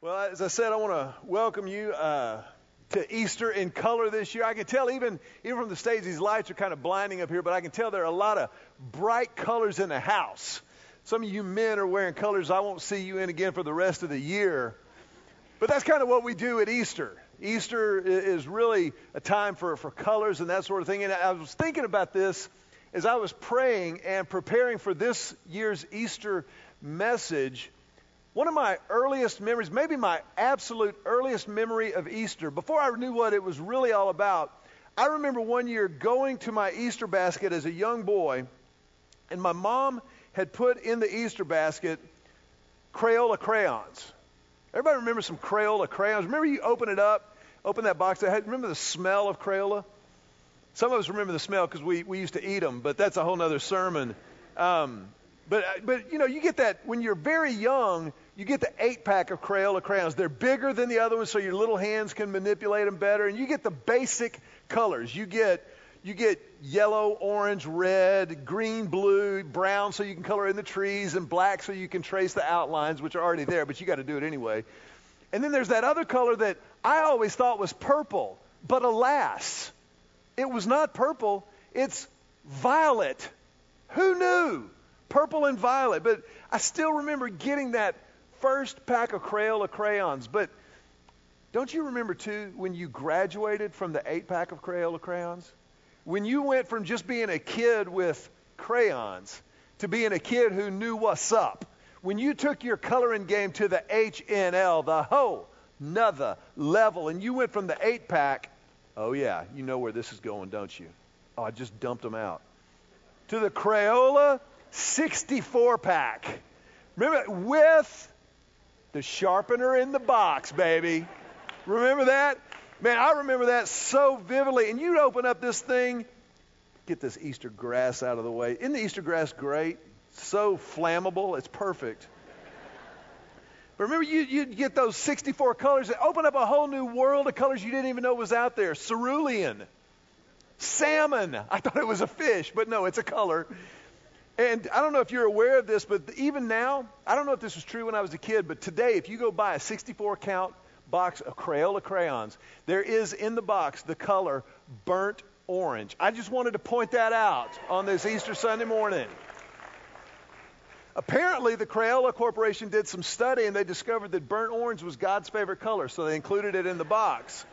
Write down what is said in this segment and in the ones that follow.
Well, as I said, I want to welcome you uh, to Easter in color this year. I can tell even even from the stage, these lights are kind of blinding up here, but I can tell there are a lot of bright colors in the house. Some of you men are wearing colors I won't see you in again for the rest of the year. But that's kind of what we do at Easter. Easter is really a time for, for colors and that sort of thing. And I was thinking about this as I was praying and preparing for this year's Easter message. One of my earliest memories, maybe my absolute earliest memory of Easter, before I knew what it was really all about, I remember one year going to my Easter basket as a young boy, and my mom had put in the Easter basket Crayola crayons. Everybody remember some Crayola crayons? Remember you open it up, open that box. Had, remember the smell of Crayola? Some of us remember the smell because we, we used to eat them, but that's a whole other sermon. Um, but, uh, but, you know, you get that when you're very young, you get the eight pack of Crayola crayons. They're bigger than the other ones, so your little hands can manipulate them better. And you get the basic colors. You get you get yellow, orange, red, green, blue, brown, so you can color in the trees, and black, so you can trace the outlines, which are already there, but you got to do it anyway. And then there's that other color that I always thought was purple, but alas, it was not purple. It's violet. Who knew? Purple and violet. But I still remember getting that first pack of Crayola crayons. But don't you remember, too, when you graduated from the eight pack of Crayola crayons? When you went from just being a kid with crayons to being a kid who knew what's up. When you took your coloring game to the HNL, the whole nother level, and you went from the eight pack, oh yeah, you know where this is going, don't you? Oh, I just dumped them out. To the Crayola 64 pack. Remember, with the sharpener in the box, baby. Remember that? Man, I remember that so vividly. And you'd open up this thing, get this Easter grass out of the way. Isn't the Easter grass great? So flammable, it's perfect. But remember, you, you'd get those 64 colors that open up a whole new world of colors you didn't even know was out there. Cerulean, salmon. I thought it was a fish, but no, it's a color. And I don't know if you're aware of this, but even now, I don't know if this was true when I was a kid, but today, if you go buy a 64 count box of Crayola crayons, there is in the box the color burnt orange. I just wanted to point that out on this Easter Sunday morning. Apparently, the Crayola Corporation did some study and they discovered that burnt orange was God's favorite color, so they included it in the box.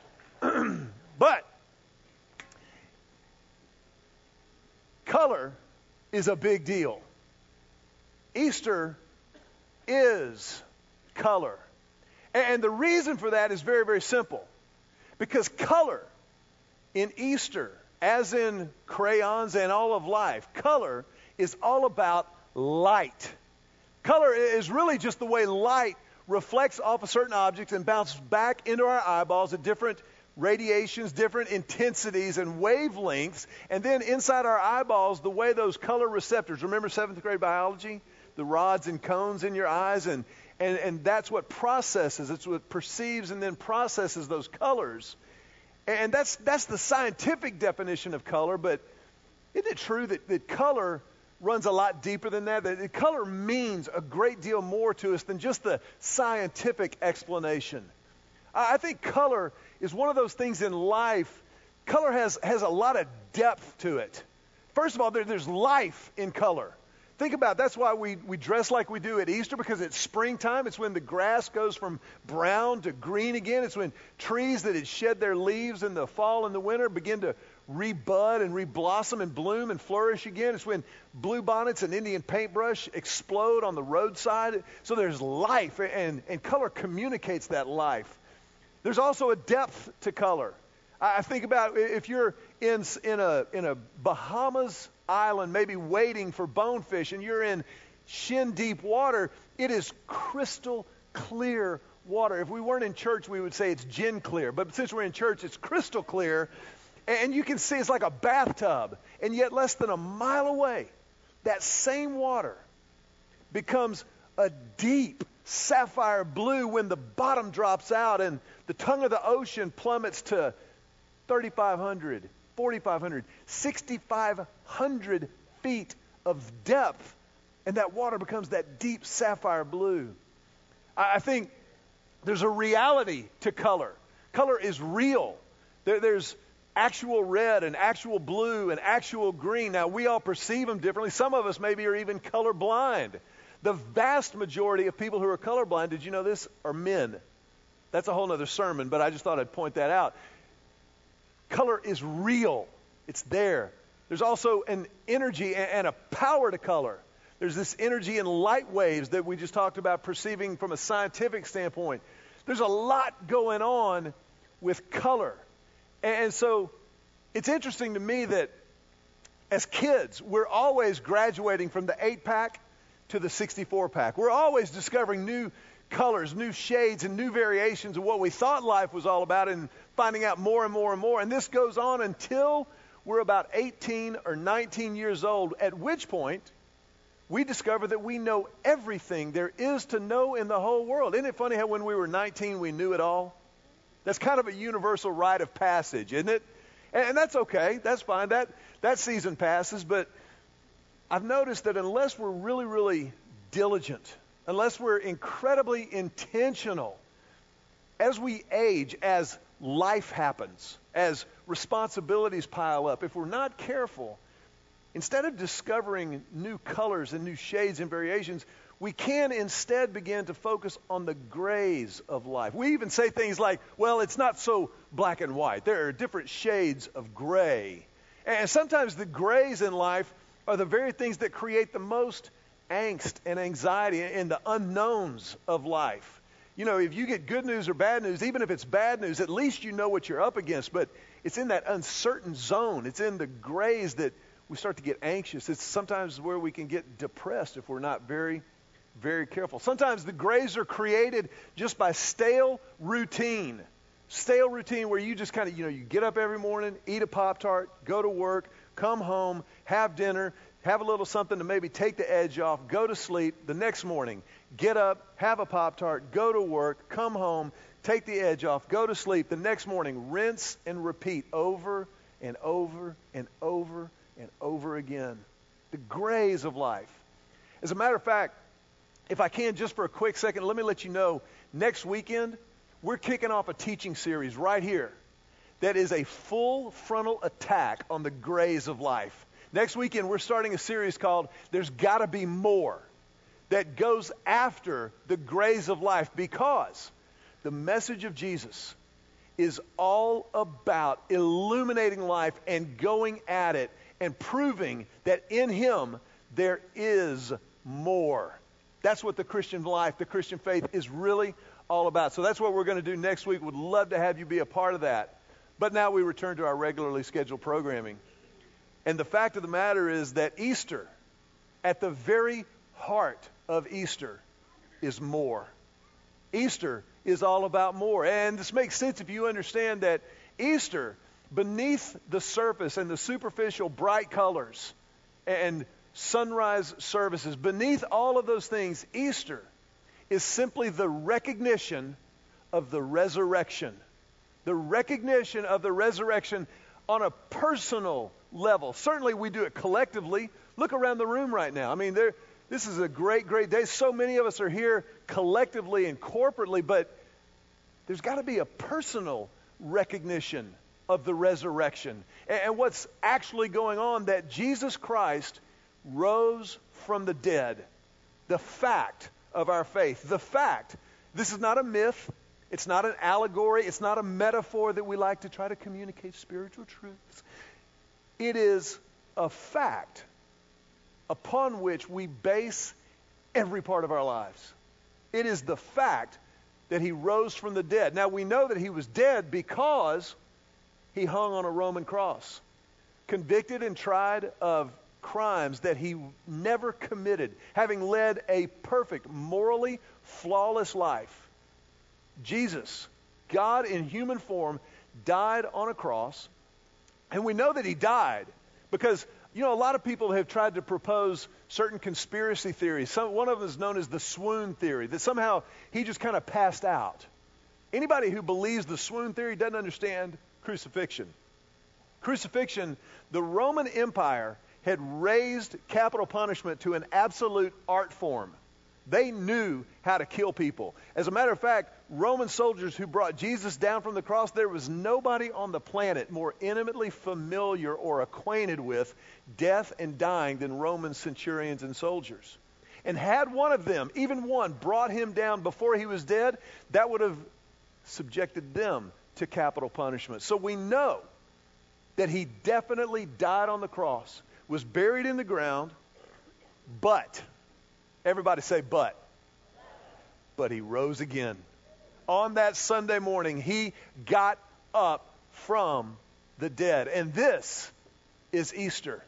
but color is a big deal. Easter is color. And the reason for that is very, very simple. Because color in Easter, as in crayons and all of life, color is all about light. Color is really just the way light reflects off of certain objects and bounces back into our eyeballs at different radiations, different intensities and wavelengths, and then inside our eyeballs, the way those color receptors, remember seventh grade biology? The rods and cones in your eyes, and, and, and that's what processes, it's what perceives and then processes those colors. And that's, that's the scientific definition of color, but isn't it true that, that color runs a lot deeper than that? That color means a great deal more to us than just the scientific explanation. I think color is one of those things in life. Color has, has a lot of depth to it. First of all, there, there's life in color. Think about it. that's why we, we dress like we do at Easter because it's springtime. It's when the grass goes from brown to green again. It's when trees that had shed their leaves in the fall and the winter begin to rebud and reblossom and bloom and flourish again. It's when bluebonnets and Indian paintbrush explode on the roadside. So there's life, and, and color communicates that life. There's also a depth to color. I think about if you're in, in, a, in a Bahamas island, maybe waiting for bonefish, and you're in shin deep water, it is crystal clear water. If we weren't in church, we would say it's gin clear. But since we're in church, it's crystal clear. And you can see it's like a bathtub. And yet, less than a mile away, that same water becomes a deep sapphire blue when the bottom drops out and the tongue of the ocean plummets to 3,500, 4,500, 6,500 feet of depth, and that water becomes that deep sapphire blue. I think There's a reality to color. Color is real. There, there's actual red and actual blue and actual green. Now, we all perceive them differently. Some of us maybe are even colorblind. The vast majority of people who are colorblind, did you know this, are men. That's a whole other sermon, but I just thought I'd point that out. Color is real, it's there. There's also an energy and a power to color. There's this energy in light waves that we just talked about perceiving from a scientific standpoint. There's a lot going on with color. And so it's interesting to me that as kids, we're always graduating from the 8 pack to the 64 pack. We're always discovering new colors, new shades, and new variations of what we thought life was all about and finding out more and more and more. And this goes on until we're about 18 or 19 years old, at which point we discover that we know everything there is to know in the whole world. Isn't it funny how when we were 19 we knew it all? That's kind of a universal rite of passage, isn't it? And, that's okay. That's fine. That, that season passes. But I've noticed that unless we're really, really diligent, unless we're incredibly intentional, as we age, as life happens, as responsibilities pile up, if we're not careful, instead of discovering new colors and new shades and variations, we can instead begin to focus on the grays of life. We even say things like, well, it's not so black and white. There are different shades of gray. And sometimes the grays in life are the very things that create the most angst and anxiety and the unknowns of life. You know, if you get good news or bad news, even if it's bad news, at least you know what you're up against. But it's in that uncertain zone, it's in the grays that we start to get anxious. It's sometimes where we can get depressed if we're not very very careful. Sometimes the grays are created just by stale routine. Stale routine where you just kind of, you know, you get up every morning, eat a Pop Tart, go to work, come home, have dinner, have a little something to maybe take the edge off, go to sleep. The next morning, get up, have a Pop Tart, go to work, come home, take the edge off, go to sleep. The next morning, rinse and repeat over and over and over and over again. The grays of life. As a matter of fact, if I can, just for a quick second, let me let you know next weekend, we're kicking off a teaching series right here that is a full frontal attack on the grays of life. Next weekend, we're starting a series called There's Gotta Be More that goes after the grays of life because the message of Jesus is all about illuminating life and going at it and proving that in Him there is more. That's what the Christian life, the Christian faith is really all about. So that's what we're going to do next week. Would love to have you be a part of that. But now we return to our regularly scheduled programming. And the fact of the matter is that Easter, at the very heart of Easter, is more. Easter is all about more. And this makes sense if you understand that Easter, beneath the surface and the superficial bright colors and sunrise services, beneath all of those things, Easter is simply the recognition of the resurrection. The recognition of the resurrection on a personal level. Certainly, we do it collectively. Look around the room right now. I mean, there, this is a great, great day. So many of us are here collectively and corporately, but there's got to be a personal recognition of the resurrection and, and what's actually going on that Jesus Christ rose from the dead. The fact of our faith. The fact. This is not a myth. It's not an allegory. It's not a metaphor that we like to try to communicate spiritual truths. It is a fact upon which we base every part of our lives. It is the fact that he rose from the dead. Now, we know that he was dead because he hung on a Roman cross, convicted and tried of crimes that he never committed, having led a perfect, morally flawless life. Jesus, God in human form, died on a cross. And we know that he died because, you know, a lot of people have tried to propose certain conspiracy theories. Some, one of them is known as the swoon theory, that somehow he just kind of passed out. Anybody who believes the swoon theory doesn't understand crucifixion. Crucifixion, the Roman Empire had raised capital punishment to an absolute art form. They knew how to kill people. As a matter of fact, Roman soldiers who brought Jesus down from the cross, there was nobody on the planet more intimately familiar or acquainted with death and dying than Roman centurions and soldiers. And had one of them, even one, brought him down before he was dead, that would have subjected them to capital punishment. So we know that he definitely died on the cross, was buried in the ground, but Everybody say, but. But he rose again. On that Sunday morning, he got up from the dead. And this is Easter.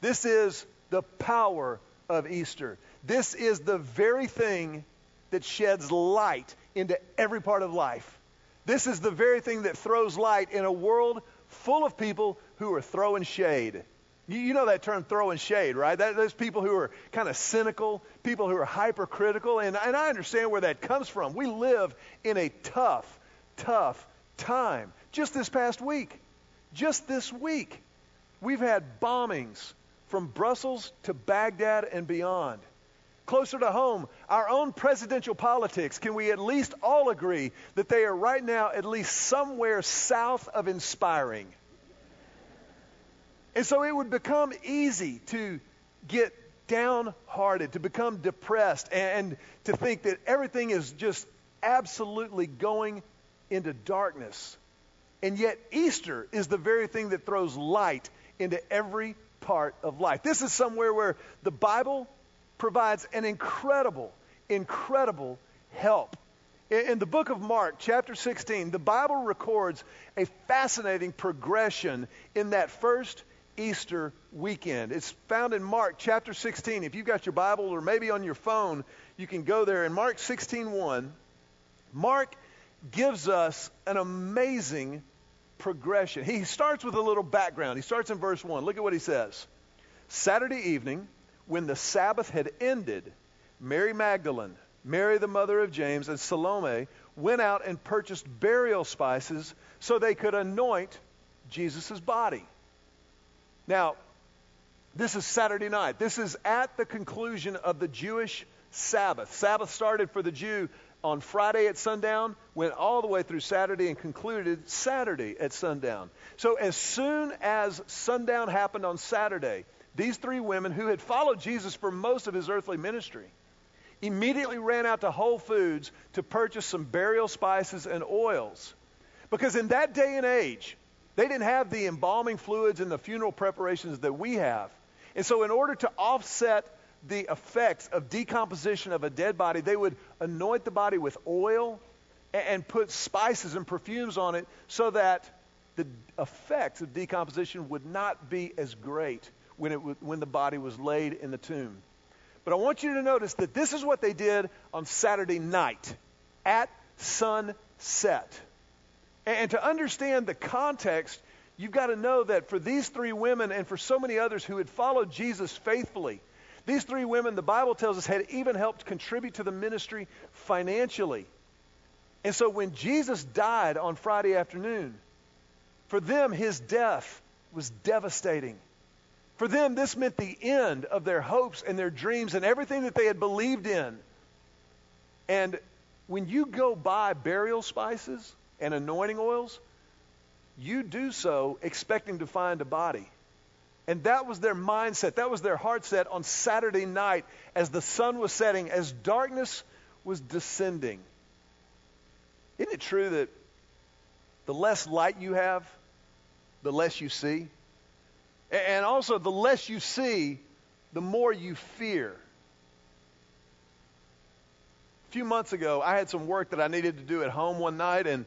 This is the power of Easter. This is the very thing that sheds light into every part of life. This is the very thing that throws light in a world full of people who are throwing shade. You, know that term throwing shade, right? That, those people who are kind of cynical, people who are hypercritical, and, and I understand where that comes from. We live in a tough, tough time. Just this past week, just this week, we've had bombings from Brussels to Baghdad and beyond. Closer to home, our own presidential politics, can we at least all agree that they are right now at least somewhere south of inspiring? And so it would become easy to get downhearted, to become depressed, and to think that everything is just absolutely going into darkness. And yet, Easter is the very thing that throws light into every part of life. This is somewhere where the Bible provides an incredible, incredible help. In the book of Mark, chapter 16, the Bible records a fascinating progression in that first Easter weekend. It's found in Mark chapter 16. If you've got your Bible or maybe on your phone, you can go there. In Mark 16:1, Mark gives us an amazing progression. He starts with a little background. He starts in verse 1. Look at what he says. Saturday evening, when the Sabbath had ended, Mary Magdalene, Mary the mother of James, and Salome went out and purchased burial spices so they could anoint Jesus' body. Now, this is Saturday night. This is at the conclusion of the Jewish Sabbath. Sabbath started for the Jew on Friday at sundown, went all the way through Saturday, and concluded Saturday at sundown. So, as soon as sundown happened on Saturday, these three women who had followed Jesus for most of his earthly ministry immediately ran out to Whole Foods to purchase some burial spices and oils. Because in that day and age, they didn't have the embalming fluids and the funeral preparations that we have. And so, in order to offset the effects of decomposition of a dead body, they would anoint the body with oil and put spices and perfumes on it so that the effects of decomposition would not be as great when, it, when the body was laid in the tomb. But I want you to notice that this is what they did on Saturday night at sunset. And to understand the context, you've got to know that for these three women and for so many others who had followed Jesus faithfully, these three women, the Bible tells us, had even helped contribute to the ministry financially. And so when Jesus died on Friday afternoon, for them, his death was devastating. For them, this meant the end of their hopes and their dreams and everything that they had believed in. And when you go buy burial spices, and anointing oils, you do so expecting to find a body. And that was their mindset. That was their heart set on Saturday night as the sun was setting, as darkness was descending. Isn't it true that the less light you have, the less you see? And also, the less you see, the more you fear. A few months ago, I had some work that I needed to do at home one night, and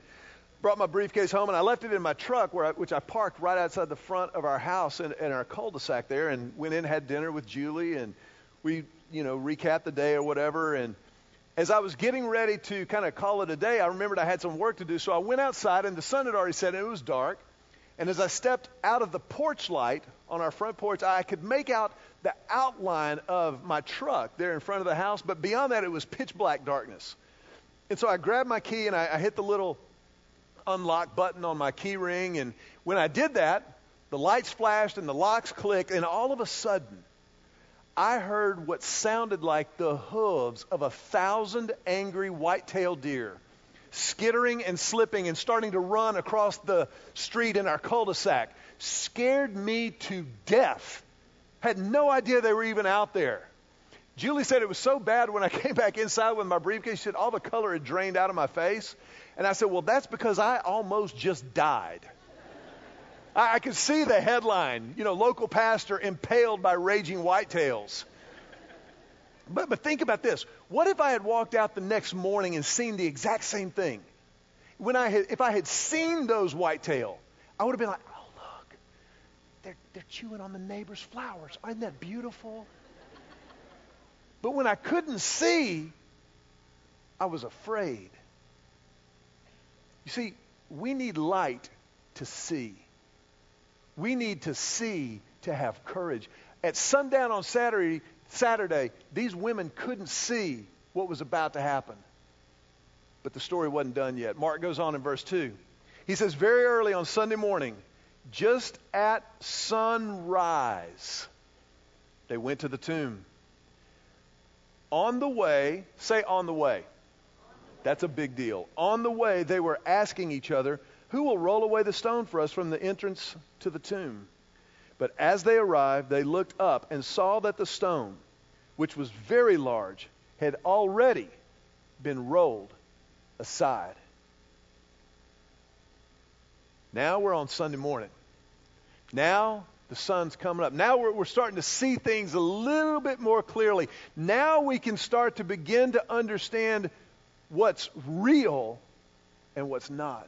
brought my briefcase home and I left it in my truck, I, which I parked right outside the front of our house in, in our cul-de-sac there, and went in, had dinner with Julie, and we, you know, recapped the day or whatever. And as I was getting ready to kind of call it a day, I remembered I had some work to do, so I went outside, and the sun had already set, and it was dark. And as I stepped out of the porch light on our front porch, I could make out the outline of my truck there in front of the house, but beyond that, it was pitch black darkness. And so I grabbed my key and I, I hit the little unlock button on my key ring. And when I did that, the lights flashed and the locks clicked, and all of a sudden, I heard what sounded like the hooves of a thousand angry white-tailed deer skittering and slipping and starting to run across the street in our cul-de-sac scared me to death. Had no idea they were even out there. Julie said it was so bad when I came back inside with my briefcase. She said all the color had drained out of my face. And I said, Well, that's because I almost just died. I, I could see the headline, you know, local pastor impaled by raging whitetails. But, but think about this. What if I had walked out the next morning and seen the exact same thing? When I had, if I had seen those whitetail, I would have been like, oh, look, they're, they're chewing on the neighbor's flowers. Isn't that beautiful? But when I couldn't see, I was afraid. You see, we need light to see. We need to see to have courage. At sundown on Saturday, Saturday, these women couldn't see what was about to happen. But the story wasn't done yet. Mark goes on in verse 2. He says, Very early on Sunday morning, just at sunrise, they went to the tomb. On the way, say on the way. That's a big deal. On the way, they were asking each other, Who will roll away the stone for us from the entrance to the tomb? But as they arrived, they looked up and saw that the stone, which was very large, had already been rolled aside. Now we're on Sunday morning. Now the sun's coming up. Now we're, we're, starting to see things a little bit more clearly. Now we can start to begin to understand what's real and what's not.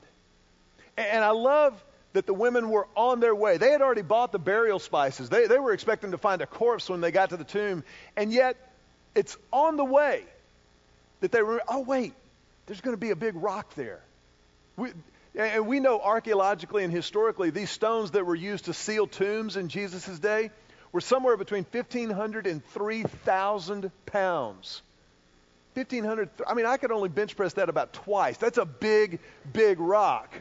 And, I love that the women were on their way. They had already bought the burial spices. They, they were expecting to find a corpse when they got to the tomb. And yet, it's on the way that they were, oh, wait, there's going to be a big rock there. We, and we know archaeologically and historically, these stones that were used to seal tombs in Jesus' day were somewhere between 1,500 and 3,000 pounds. 1,500, I mean, I could only bench press that about twice. That's a big, big rock.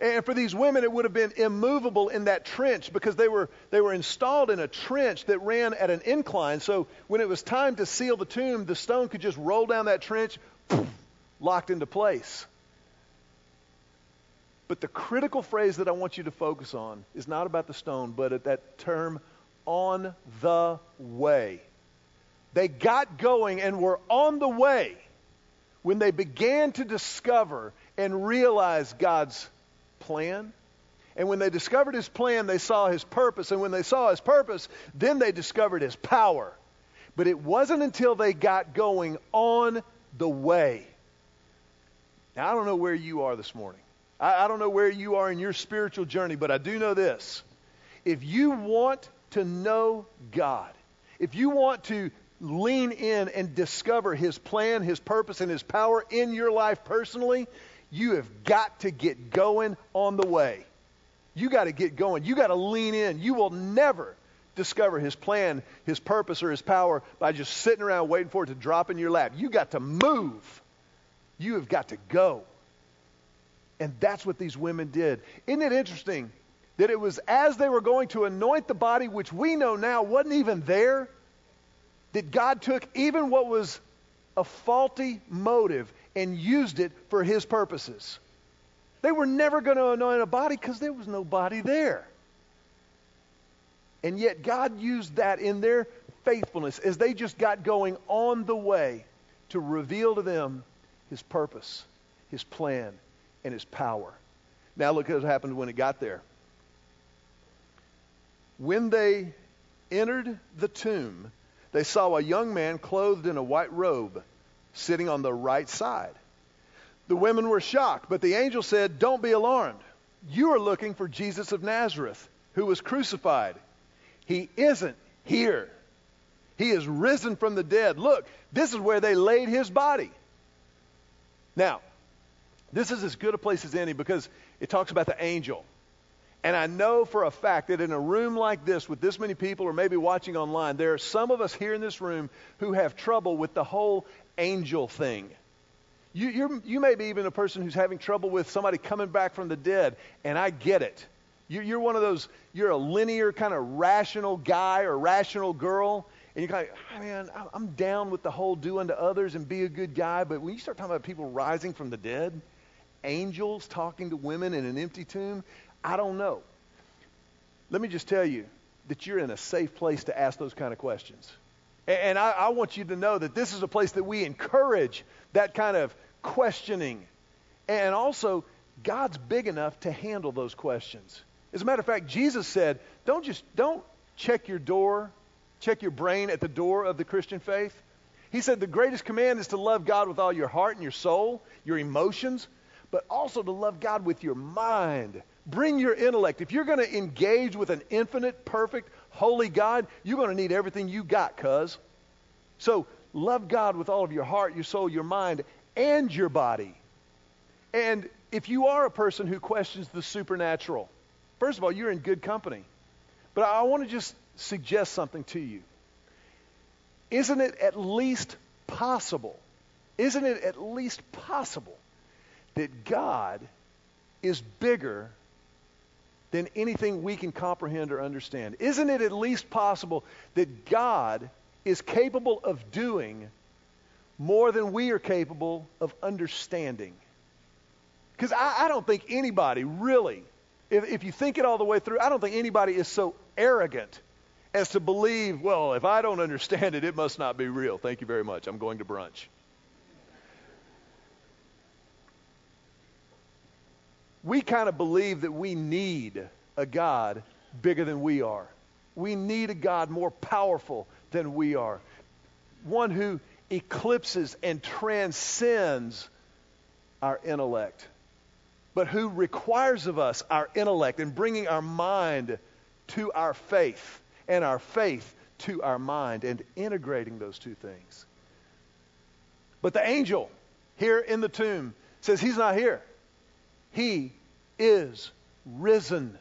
And for these women, it would have been immovable in that trench because they were, they were installed in a trench that ran at an incline. So when it was time to seal the tomb, the stone could just roll down that trench, locked into place. But the critical phrase that I want you to focus on is not about the stone, but at that term, on the way. They got going and were on the way when they began to discover and realize God's plan. And when they discovered his plan, they saw his purpose. And when they saw his purpose, then they discovered his power. But it wasn't until they got going on the way. Now, I don't know where you are this morning. I, I don't know where you are in your spiritual journey, but I do know this. If you want to know God, if you want to lean in and discover his plan, his purpose, and his power in your life personally, you have got to get going on the way. You got to get going. You got to lean in. You will never discover his plan, his purpose, or his power by just sitting around waiting for it to drop in your lap. You got to move. You have got to go. And that's what these women did. Isn't it interesting that it was as they were going to anoint the body, which we know now wasn't even there, that God took even what was a faulty motive and used it for his purposes. They were never going to anoint a body because there was no body there. And yet God used that in their faithfulness as they just got going on the way to reveal to them his purpose, his plan, and his power. Now look at what happened when it got there. When they entered the tomb, they saw a young man clothed in a white robe sitting on the right side. The women were shocked, but the angel said, Don't be alarmed. You are looking for Jesus of Nazareth, who was crucified. He isn't here. He is risen from the dead. Look, this is where they laid his body. Now, this is as good a place as any because it talks about the angel. And I know for a fact that in a room like this, with this many people, or maybe watching online, there are some of us here in this room who have trouble with the whole angel thing. You, you may be even a person who's having trouble with somebody coming back from the dead, and I get it. You're one of those, you're a linear kind of rational guy or rational girl. And you're kind of, oh, ah, man, I'm down with the whole do unto others and be a good guy. But when you start talking about people rising from the dead, angels talking to women in an empty tomb, I don't know. Let me just tell you that you're in a safe place to ask those kind of questions. And I, I want you to know that this is a place that we encourage that kind of questioning. And also, God's big enough to handle those questions. As a matter of fact, Jesus said, don't just don't check your door, check your brain at the door of the Christian faith. He said the greatest command is to love God with all your heart and your soul, your emotions, but also to love God with your mind. Bring your intellect. If you're going to engage with an infinite, perfect, holy God, you're going to need everything you got, cuz. So love God with all of your heart, your soul, your mind, and your body. And if you are a person who questions the supernatural, first of all, you're in good company. But I want to just suggest something to you. Isn't it at least possible? Isn't it at least possible that God is bigger than anything we can comprehend or understand? Isn't it at least possible that God is capable of doing more than we are capable of understanding? Because I, I, don't think anybody really, if, if you think it all the way through, I don't think anybody is so arrogant as to believe, well, if I don't understand it, it must not be real. Thank you very much. I'm going to brunch. We kind of believe that we need a God bigger than we are. We need a God more powerful than we are. One who eclipses and transcends our intellect, but who requires of us our intellect and bringing our mind to our faith and our faith to our mind and integrating those two things. But the angel here in the tomb says he's not here. He is risen.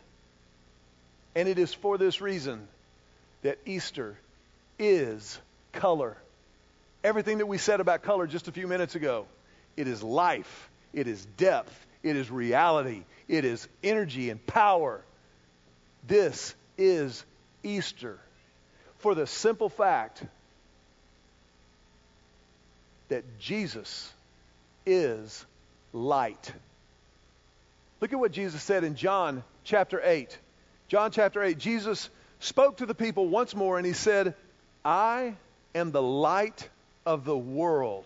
And it is for this reason that Easter is color. Everything that we said about color just a few minutes ago, it is life, it is depth, it is reality, it is energy and power. This is Easter for the simple fact that Jesus is light. Look at what Jesus said in John chapter 8. John chapter 8, Jesus spoke to the people once more and he said, I am the light of the world.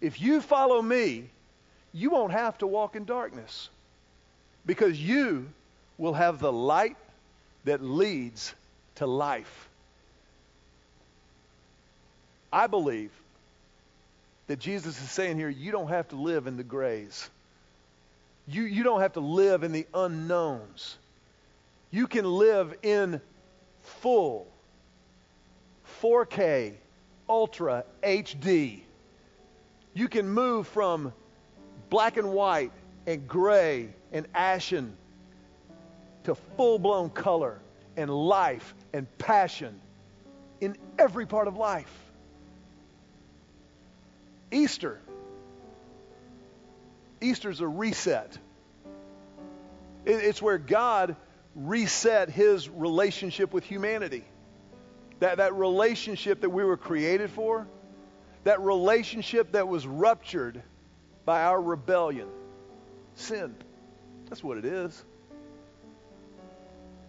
If you follow me, you won't have to walk in darkness because you will have the light that leads to life. I believe that Jesus is saying here, you don't have to live in the grays. You, you don't have to live in the unknowns. You can live in full 4K, Ultra HD. You can move from black and white and gray and ashen to full blown color and life and passion in every part of life. Easter Easter's a reset. It's where God reset his relationship with humanity. That, that relationship that we were created for, that relationship that was ruptured by our rebellion, sin. That's what it is.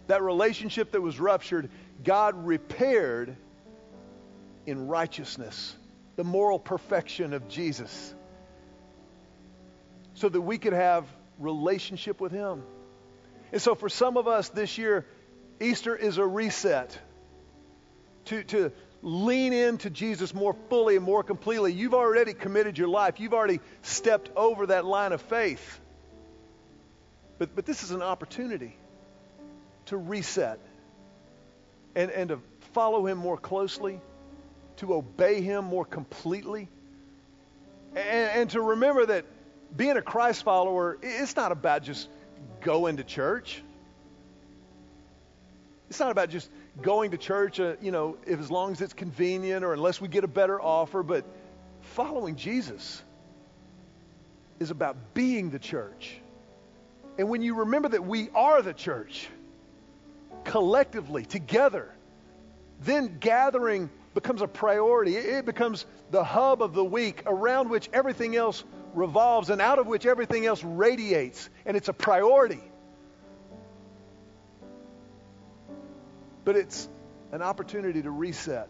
That relationship that was ruptured, God repaired in righteousness, the moral perfection of Jesus so that we could have relationship with him. And so for some of us this year, Easter is a reset to, to lean into Jesus more fully and more completely. You've already committed your life. You've already stepped over that line of faith. But, but this is an opportunity to reset and, and to follow him more closely, to obey him more completely, and, and to remember that being a Christ follower, it's not about just going to church. It's not about just going to church, uh, you know, if as long as it's convenient or unless we get a better offer, but following Jesus is about being the church. And when you remember that we are the church, collectively, together, then gathering becomes a priority. It becomes the hub of the week around which everything else revolves and out of which everything else radiates. And it's a priority. But it's an opportunity to reset.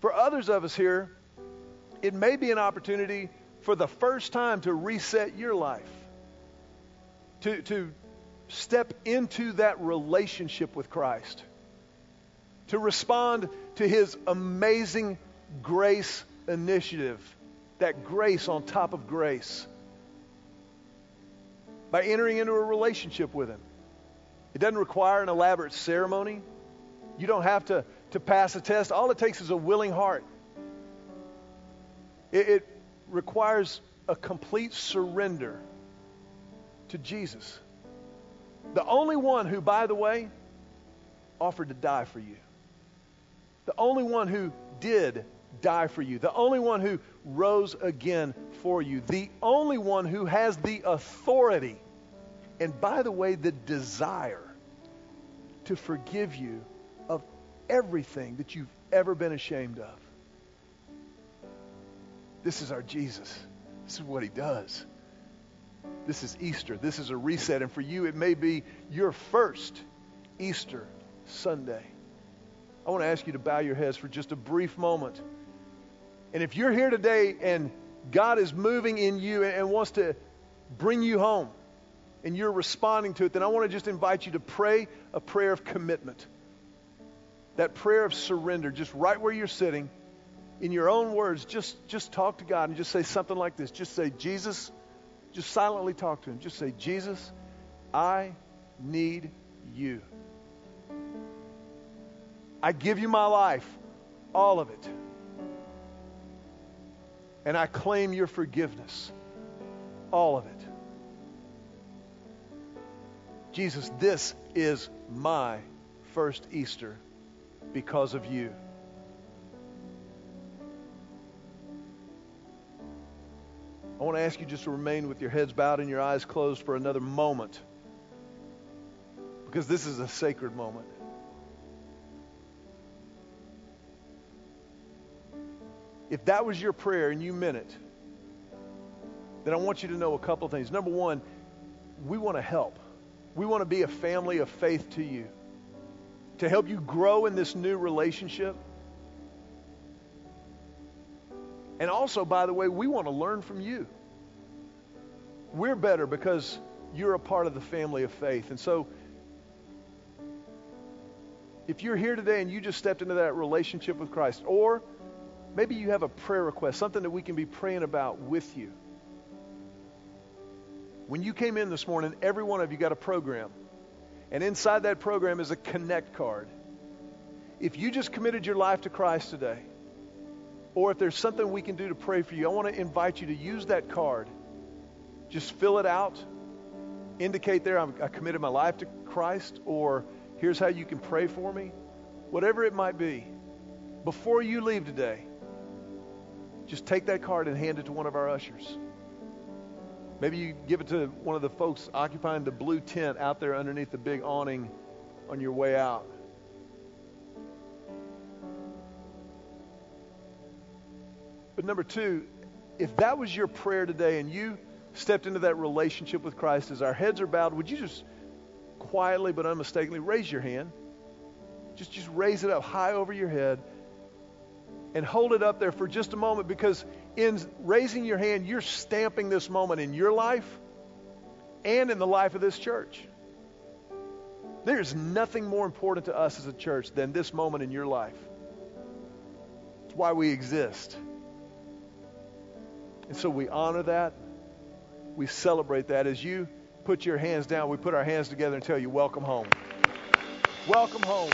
For others of us here, it may be an opportunity for the first time to reset your life, to, to step into that relationship with Christ, to respond to his amazing grace initiative, that grace on top of grace, by entering into a relationship with him. It doesn't require an elaborate ceremony. You don't have to, to pass a test. All it takes is a willing heart. It, it requires a complete surrender to Jesus. The only one who, by the way, offered to die for you. The only one who did die for you. The only one who rose again for you. The only one who has the authority and, by the way, the desire to forgive you of everything that you've ever been ashamed of. This is our Jesus. This is what he does. This is Easter. This is a reset. And for you, it may be your first Easter Sunday. I want to ask you to bow your heads for just a brief moment. And if you're here today and God is moving in you and wants to bring you home and you're responding to it, then I want to just invite you to pray a prayer of commitment. That prayer of surrender, just right where you're sitting, in your own words, just, just talk to God and just say something like this. Just say, Jesus, just silently talk to Him. Just say, Jesus, I need you. I give you my life, all of it. And I claim your forgiveness, all of it. Jesus, this is my first Easter because of you. I want to ask you just to remain with your heads bowed and your eyes closed for another moment because this is a sacred moment. If that was your prayer and you meant it, then I want you to know a couple of things. Number one, we want to help. We want to be a family of faith to you, to help you grow in this new relationship. And also, by the way, we want to learn from you. We're better because you're a part of the family of faith. And so, if you're here today and you just stepped into that relationship with Christ, or maybe you have a prayer request, something that we can be praying about with you. When you came in this morning, every one of you got a program. And inside that program is a connect card. If you just committed your life to Christ today, or if there's something we can do to pray for you, I want to invite you to use that card. Just fill it out. Indicate there, i committed my life to Christ, or here's how you can pray for me. Whatever it might be. Before you leave today, just take that card and hand it to one of our ushers. Maybe you give it to one of the folks occupying the blue tent out there underneath the big awning on your way out. But number two, if that was your prayer today and you stepped into that relationship with Christ, as our heads are bowed, would you just quietly but unmistakably raise your hand? Just, just raise it up high over your head and hold it up there for just a moment because in raising your hand, you're stamping this moment in your life and in the life of this church. There's nothing more important to us as a church than this moment in your life. It's why we exist. And so we honor that. We celebrate that. As you put your hands down, we put our hands together and tell you, welcome home. Welcome home.